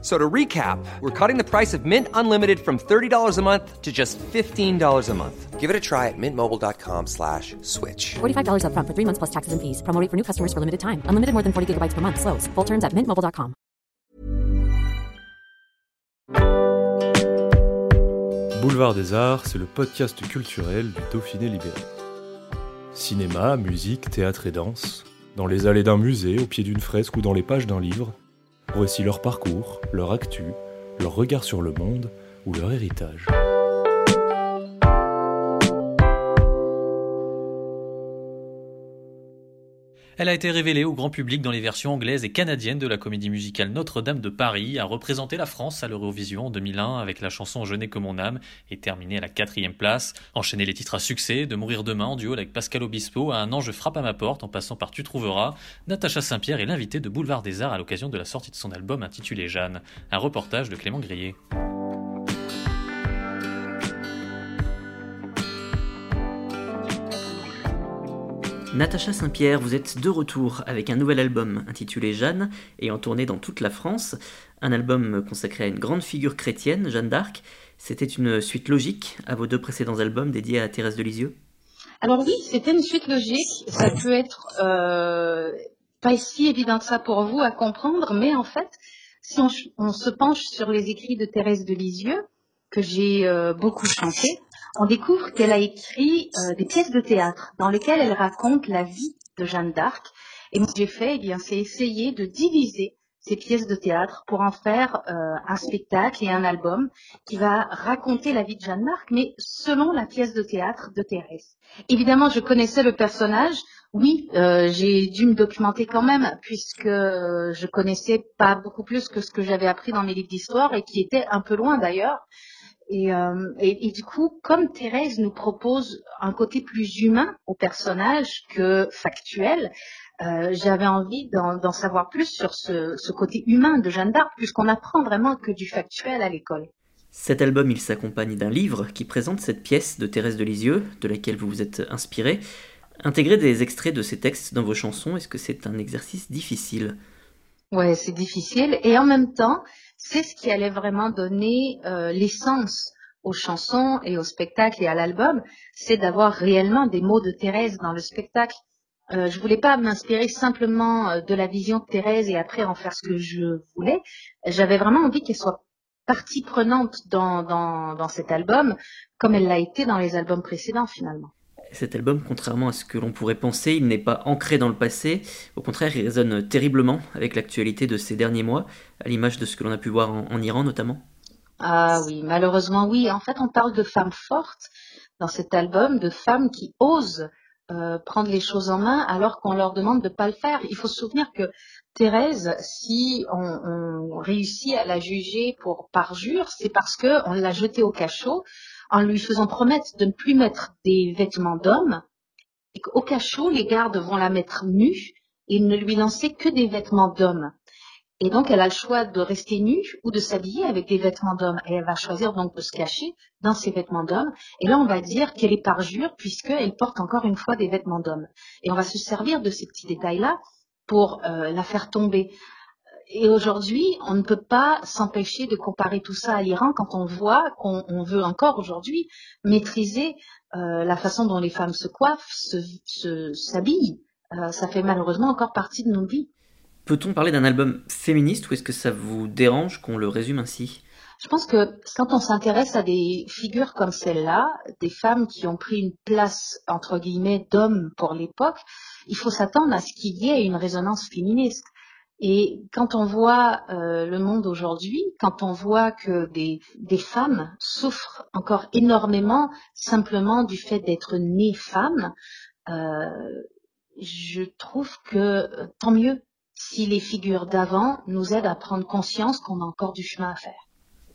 So to recap, we're cutting the price of Mint Unlimited from $30 a month to just $15 a month. Give it a try at mintmobile.com slash switch. $45 upfront for three months plus taxes and fees. Promo rate for new customers for limited time. Unlimited more than 40 gigabytes per month. Slows. Full terms at mintmobile.com. Boulevard des Arts, c'est le podcast culturel du Dauphiné libéré. Cinéma, musique, théâtre et danse, dans les allées d'un musée, au pied d'une fresque ou dans les pages d'un livre, voici leur parcours, leur actu, leur regard sur le monde ou leur héritage. Elle a été révélée au grand public dans les versions anglaises et canadiennes de la comédie musicale Notre-Dame de Paris, a représenté la France à l'Eurovision en 2001 avec la chanson Je n'ai que mon âme et terminé à la quatrième place, enchaîné les titres à succès, de Mourir demain en duo avec Pascal Obispo à Un ange frappe à ma porte en passant par Tu trouveras, Natacha Saint-Pierre est l'invitée de Boulevard des Arts à l'occasion de la sortie de son album intitulé Jeanne, un reportage de Clément Grillet. Natacha Saint-Pierre, vous êtes de retour avec un nouvel album intitulé Jeanne, ayant tourné dans toute la France. Un album consacré à une grande figure chrétienne, Jeanne d'Arc. C'était une suite logique à vos deux précédents albums dédiés à Thérèse de Lisieux? Alors oui, c'était une suite logique. Ça peut être euh, pas si évident que ça pour vous à comprendre, mais en fait, si on, on se penche sur les écrits de Thérèse de Lisieux, que j'ai euh, beaucoup chanté, on découvre qu'elle a écrit euh, des pièces de théâtre dans lesquelles elle raconte la vie de Jeanne d'Arc. Et moi, j'ai fait, eh bien, c'est essayer de diviser ces pièces de théâtre pour en faire euh, un spectacle et un album qui va raconter la vie de Jeanne d'Arc, mais selon la pièce de théâtre de Thérèse. Évidemment, je connaissais le personnage. Oui, euh, j'ai dû me documenter quand même, puisque je connaissais pas beaucoup plus que ce que j'avais appris dans mes livres d'histoire et qui était un peu loin d'ailleurs. Et, euh, et, du coup, comme Thérèse nous propose un côté plus humain au personnage que factuel, euh, j'avais envie d'en savoir plus sur ce, côté humain de Jeanne d'Arc, puisqu'on apprend vraiment que du factuel à l'école. Cet album, il s'accompagne d'un livre qui présente cette pièce de Thérèse de Lisieux, de laquelle vous vous êtes inspiré. Intégrer des extraits de ces textes dans vos chansons, est-ce que c'est un exercice difficile? Ouais, c'est difficile. Et en même temps, c'est ce qui allait vraiment donner euh, l'essence aux chansons et au spectacle et à l'album, c'est d'avoir réellement des mots de Thérèse dans le spectacle. Euh, je voulais pas m'inspirer simplement euh, de la vision de Thérèse et après en faire ce que je voulais. J'avais vraiment envie qu'elle soit partie prenante dans, dans, dans cet album, comme elle l'a été dans les albums précédents finalement. Cet album, contrairement à ce que l'on pourrait penser, il n'est pas ancré dans le passé. Au contraire, il résonne terriblement avec l'actualité de ces derniers mois, à l'image de ce que l'on a pu voir en, Iran notamment. Ah oui, malheureusement oui. En fait, on parle de femmes fortes dans cet album, de femmes qui osent euh, prendre les choses en main alors qu'on leur demande de ne pas le faire. Il faut se souvenir que Thérèse, si on, on réussit à la juger pour parjure, c'est parce qu'on l'a jetée au cachot en lui faisant promettre de ne plus mettre des vêtements d'homme, et qu'au cachot, les gardes vont la mettre nue et ne lui lancer que des vêtements d'homme. Et donc, elle a le choix de rester nue ou de s'habiller avec des vêtements d'homme. Et elle va choisir donc de se cacher dans ses vêtements d'homme. Et là, on va dire qu'elle est parjure puisqu'elle porte encore une fois des vêtements d'homme. Et on va se servir de ces petits détails-là pour euh, la faire tomber. Et aujourd'hui, on ne peut pas s'empêcher de comparer tout ça à l'Iran quand on voit qu'on veut encore aujourd'hui maîtriser euh, la façon dont les femmes se coiffent, s'habillent. Se, euh, ça fait malheureusement encore partie de nos vies. Peut-on parler d'un album féministe ou est-ce que ça vous dérange qu'on le résume ainsi? Je pense que quand on s'intéresse à des figures comme celle-là, des femmes qui ont pris une place entre guillemets d'hommes pour l'époque, il faut s'attendre à ce qu'il y ait une résonance féministe. Et quand on voit euh, le monde aujourd'hui, quand on voit que des, des, femmes souffrent encore énormément simplement du fait d'être nées femmes, euh, je trouve que tant mieux si les figures d'avant nous aident à prendre conscience qu'on a encore du chemin à faire.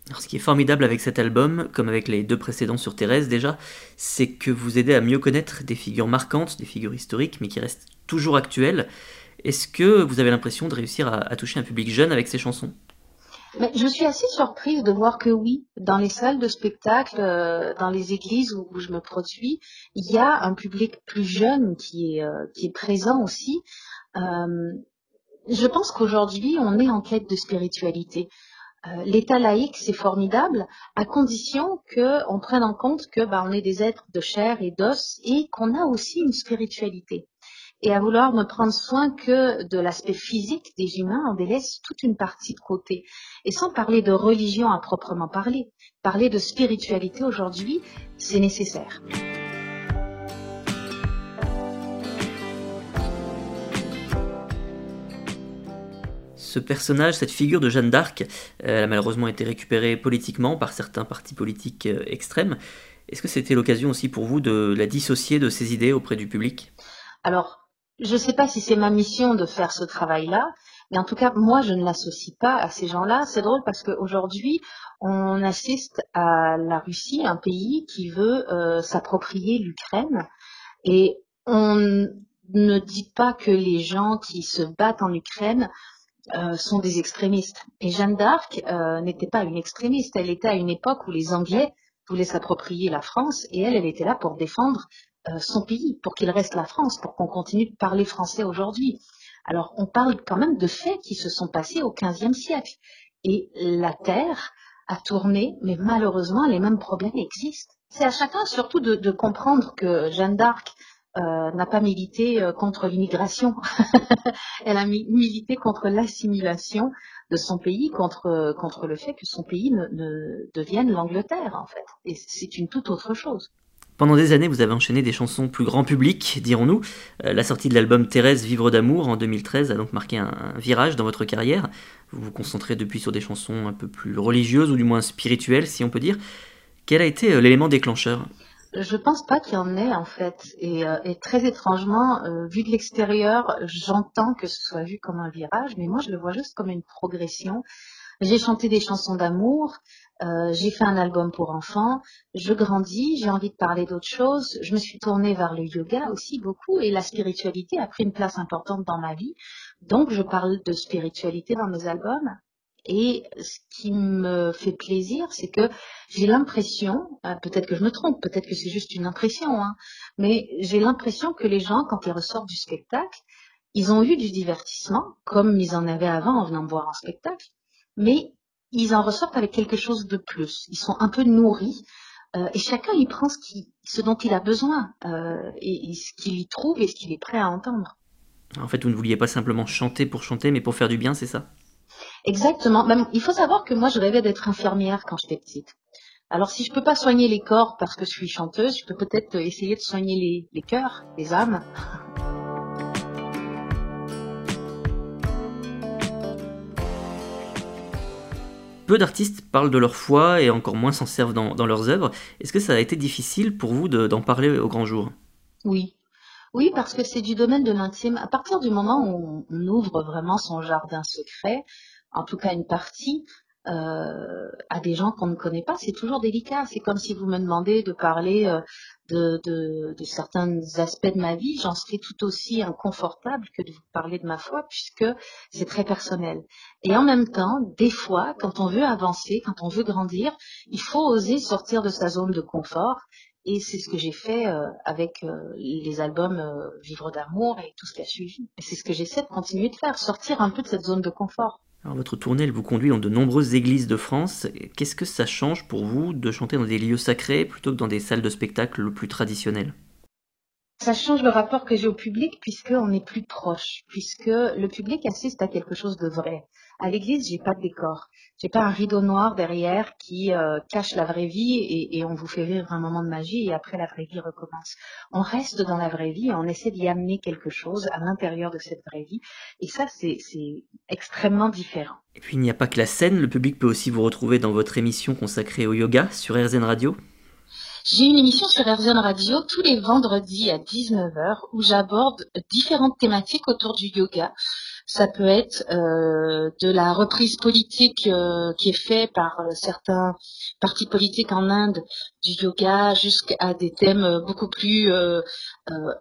Alors, ce qui est formidable avec cet album, comme avec les deux précédents sur Thérèse déjà, c'est que vous aidez à mieux connaître des figures marquantes, des figures historiques, mais qui restent toujours actuelles Est-ce que vous avez l'impression de réussir à, toucher un public jeune avec ces chansons? Mais je suis assez surprise de voir que oui, dans les salles de spectacle, euh, dans les églises où, je me produis, il y a un public plus jeune qui est, euh, présent aussi. Euh, je pense qu'aujourd'hui, on est en quête de spiritualité. L'état laïque, c'est formidable, à condition qu'on prenne en compte que bah, on est des êtres de chair et d'os et qu'on a aussi une spiritualité. Et à vouloir ne prendre soin que de l'aspect physique des humains, on délaisse toute une partie de côté. Et sans parler de religion à proprement parler, parler de spiritualité aujourd'hui, c'est nécessaire. ce personnage, cette figure de Jeanne d'Arc, elle a malheureusement été récupérée politiquement par certains partis politiques euh, extrêmes. Est-ce que c'était l'occasion aussi pour vous de la dissocier de ses idées auprès du public? Alors, je ne sais pas si c'est ma mission de faire ce travail-là, mais en tout cas, moi, je ne l'associe pas à ces gens-là. C'est drôle parce qu'aujourd'hui, on assiste à la Russie, un pays qui veut euh, s'approprier l'Ukraine, et on ne dit pas que les gens qui se battent en Ukraine euh, sont des extrémistes. Et Jeanne d'Arc euh, n'était pas une extrémiste, elle était à une époque où les Anglais voulaient s'approprier la France et elle, elle était là pour défendre son pays, pour qu'il reste la France, pour qu'on continue de parler français aujourd'hui. Alors on parle quand même de faits qui se sont passés au XVe siècle. Et la Terre a tourné, mais malheureusement les mêmes problèmes existent. C'est à chacun surtout de, de comprendre que Jeanne d'Arc euh, n'a pas milité euh, contre l'immigration. Elle a milité contre l'assimilation de son pays, contre, contre le fait que son pays ne, devienne l'Angleterre, en fait. Et c'est une toute autre chose. Pendant des années, vous avez enchaîné des chansons plus grand public, dirons-nous. Euh, la sortie de l'album Thérèse Vivre d'amour en 2013 a donc marqué un, virage dans votre carrière. Vous vous concentrez depuis sur des chansons un peu plus religieuses ou du moins spirituelles, si on peut dire. Quel a été l'élément déclencheur? Je pense pas qu'il y en ait en fait. Et, euh, très étrangement, euh, vu de l'extérieur, j'entends que ce soit vu comme un virage, mais moi je le vois juste comme une progression. J'ai chanté des chansons d'amour, euh, j'ai fait un album pour enfants, je grandis, j'ai envie de parler d'autres choses, je me suis tournée vers le yoga aussi beaucoup et la spiritualité a pris une place importante dans ma vie. Donc je parle de spiritualité dans mes albums. Et ce qui me fait plaisir, c'est que j'ai l'impression, euh, peut-être que je me trompe, peut-être que c'est juste une impression, hein, mais j'ai l'impression que les gens, quand ils ressortent du spectacle, ils ont eu du divertissement, comme ils en avaient avant en venant me voir en spectacle, mais ils en ressortent avec quelque chose de plus. Ils sont un peu nourris, euh, et chacun y prend ce, qui, ce dont il a besoin, euh, et, et, ce qu'il y trouve et ce qu'il est prêt à entendre. En fait, vous ne vouliez pas simplement chanter pour chanter, mais pour faire du bien, c'est ça? Exactement. il faut savoir que moi, je rêvais d'être infirmière quand j'étais petite. Alors, si je peux pas soigner les corps parce que je suis chanteuse, je peux peut-être essayer de soigner les, les cœurs, les âmes. Peu d'artistes parlent de leur foi et encore moins s'en servent dans, leurs œuvres. Est-ce que ça a été difficile pour vous d'en parler au grand jour? Oui. Oui, parce que c'est du domaine de l'intime. À partir du moment où on ouvre vraiment son jardin secret, en tout cas une partie, euh, à des gens qu'on ne connaît pas, c'est toujours délicat. C'est comme si vous me demandez de parler euh, de, de, de, certains aspects de ma vie, j'en serais tout aussi inconfortable que de vous parler de ma foi, puisque c'est très personnel. Et en même temps, des fois, quand on veut avancer, quand on veut grandir, il faut oser sortir de sa zone de confort. Et c'est ce que j'ai fait euh, avec les albums Vivre d'amour et tout ce qui a suivi. C'est ce que j'essaie de continuer de faire, sortir un peu de cette zone de confort. Alors, votre tournée, elle vous conduit dans de nombreuses églises de France. Qu'est-ce que ça change pour vous de chanter dans des lieux sacrés plutôt que dans des salles de spectacle plus traditionnelles? Ça change le rapport que j'ai au public puisqu'on est plus proche, puisque le public assiste à quelque chose de vrai. À l'église, j'ai pas de décor. J'ai pas un rideau noir derrière qui euh, cache la vraie vie et, on vous fait vivre un moment de magie et après la vraie vie recommence. On reste dans la vraie vie et on essaie d'y amener quelque chose à l'intérieur de cette vraie vie. Et ça, c'est extrêmement différent. Et puis il n'y a pas que la scène, le public peut aussi vous retrouver dans votre émission consacrée au yoga sur RZN Radio. J'ai une émission sur RZN Radio tous les vendredis à 19h où j'aborde différentes thématiques autour du yoga. ça peut être euh, de la reprise politique euh, qui est faite par euh, certains partis politiques en Inde du yoga jusqu'à des thèmes beaucoup plus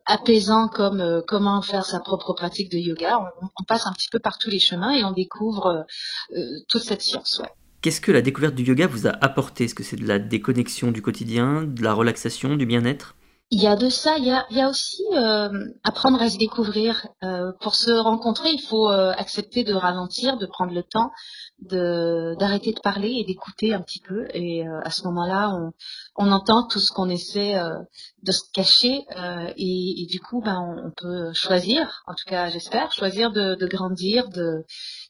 apaisants comme comment faire sa propre pratique de yoga. On, passe un petit peu par tous les chemins et on découvre toute cette science. Qu'est-ce que la découverte du yoga vous a apporté? Est-ce que c'est de la déconnexion du quotidien, de la relaxation, du bien-être? Il y a de ça, il y a, il y a aussi euh, apprendre à se découvrir. Euh, pour se rencontrer, il faut euh, accepter de ralentir, de prendre le temps, de d'arrêter de parler et d'écouter un petit peu. Et à ce moment-là, on, on entend tout ce qu'on essaie de se cacher et, et, du coup, ben, on, peut choisir, en tout cas j'espère, choisir de, de grandir, de,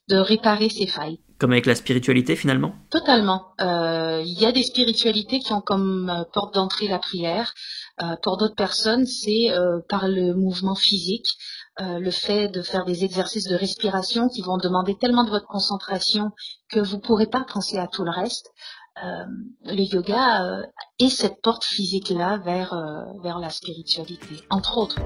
de réparer ses failles. Comme avec la spiritualité finalement? Totalement. Il y a des spiritualités qui ont comme porte d'entrée la prière. Euh, pour d'autres personnes, c'est euh, par le mouvement physique, euh, le fait de faire des exercices de respiration qui vont demander tellement de votre concentration que vous ne pourrez pas penser à tout le reste. le yoga est cette porte physique-là vers, vers la spiritualité, entre autres.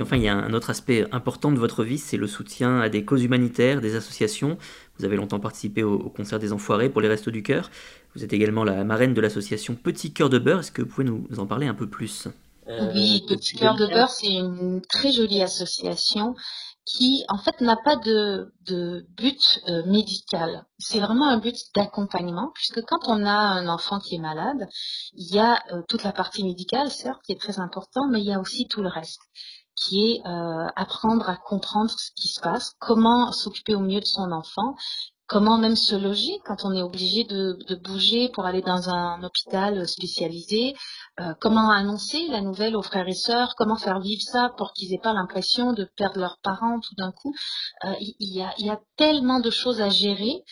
Enfin, il y a un autre aspect important de votre vie, c'est le soutien à des causes humanitaires, des associations. Vous avez longtemps participé au, concert des Enfoirés pour les Restos du Cœur. Vous êtes également la marraine de l'association Petit Cœur de Beurre. Est-ce que vous pouvez nous en parler un peu plus? Euh, Oui, Petit Cœur de Beurre, c'est une très jolie association qui, en fait, n'a pas de, but euh, médical. C'est vraiment un but d'accompagnement, puisque quand on a un enfant qui est malade, il y a euh, toute la partie médicale, certes, qui est très importante, mais il y a aussi tout le reste euh, apprendre à comprendre ce qui se passe, comment s'occuper au mieux de son enfant, comment même se loger quand on est obligé de, bouger pour aller dans un hôpital spécialisé, euh, comment annoncer la nouvelle aux frères et sœurs, comment faire vivre ça pour qu'ils aient pas l'impression de perdre leurs parents tout d'un coup. Euh, il y a tellement de choses à gérer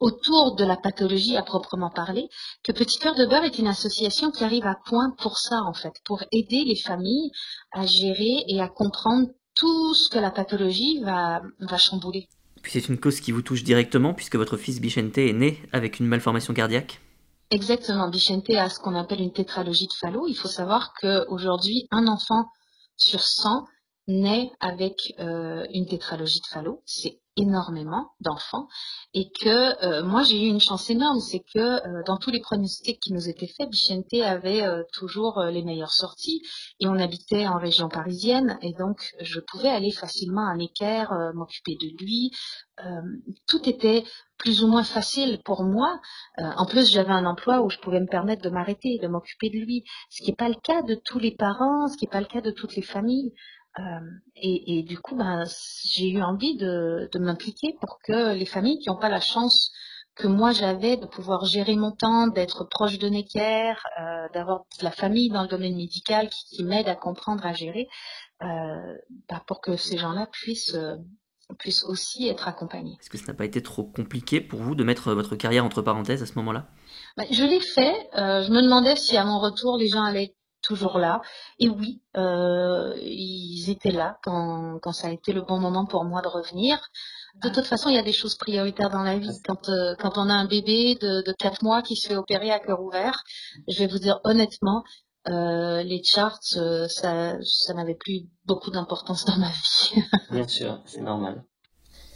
autour de la pathologie à proprement parler, que Petit Cœur de Beurre est une association qui arrive à point pour ça, en fait, pour aider les familles à gérer et à comprendre tout ce que la pathologie va, va chambouler. Puis c'est une cause qui vous touche directement, puisque votre fils Bichente est né avec une malformation cardiaque? Exactement. Bichente a ce qu'on appelle une tétralogie de Fallot. Il faut savoir qu'aujourd'hui, un enfant sur 100 naît avec euh, une tétralogie de Fallot. C'est énormément d'enfants et que euh, moi j'ai eu une chance énorme, c'est que euh, dans tous les pronostics qui nous étaient faits, Bichente avait toujours les meilleures sorties et on habitait en région parisienne et donc je pouvais aller facilement à Necker, m'occuper de lui. tout était plus ou moins facile pour moi. en plus, j'avais un emploi où je pouvais me permettre de m'arrêter, de m'occuper de lui, ce qui n'est pas le cas de tous les parents, ce qui n'est pas le cas de toutes les familles. Euh, et, du coup, ben, j'ai eu envie de, m'impliquer pour que les familles qui n'ont pas la chance que moi j'avais de pouvoir gérer mon temps, d'être proche de Necker, euh, d'avoir la famille dans le domaine médical qui, m'aide à comprendre, à gérer, euh, ben, pour que ces gens-là puissent, puissent aussi être accompagnés. Est-ce que ça n'a pas été trop compliqué pour vous de mettre votre carrière entre parenthèses à ce moment-là? Ben, Je l'ai fait. je me demandais si à mon retour les gens allaient toujours là. Et oui, euh, ils étaient là quand, quand ça a été le bon moment pour moi de revenir. De toute façon, il y a des choses prioritaires dans la vie. Quand, euh, quand on a un bébé de, de 4 mois qui se fait opérer à cœur ouvert, je vais vous dire honnêtement, euh, les charts, ça, ça n'avait plus beaucoup d'importance dans ma vie. Bien sûr, c'est normal.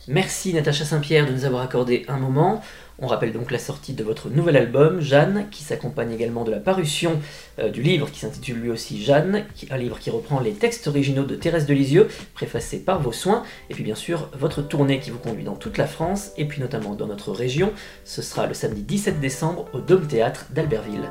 Merci Natacha Saint-Pierre de nous avoir accordé un moment. On rappelle donc la sortie de votre nouvel album, Jeanne, qui s'accompagne également de la parution euh, du livre qui s'intitule lui aussi Jeanne, un livre qui reprend les textes originaux de Thérèse de Lisieux, préfacés par vos soins, et puis bien sûr votre tournée qui vous conduit dans toute la France, et puis notamment dans notre région. Ce sera le samedi 17 décembre au Dôme Théâtre d'Albertville.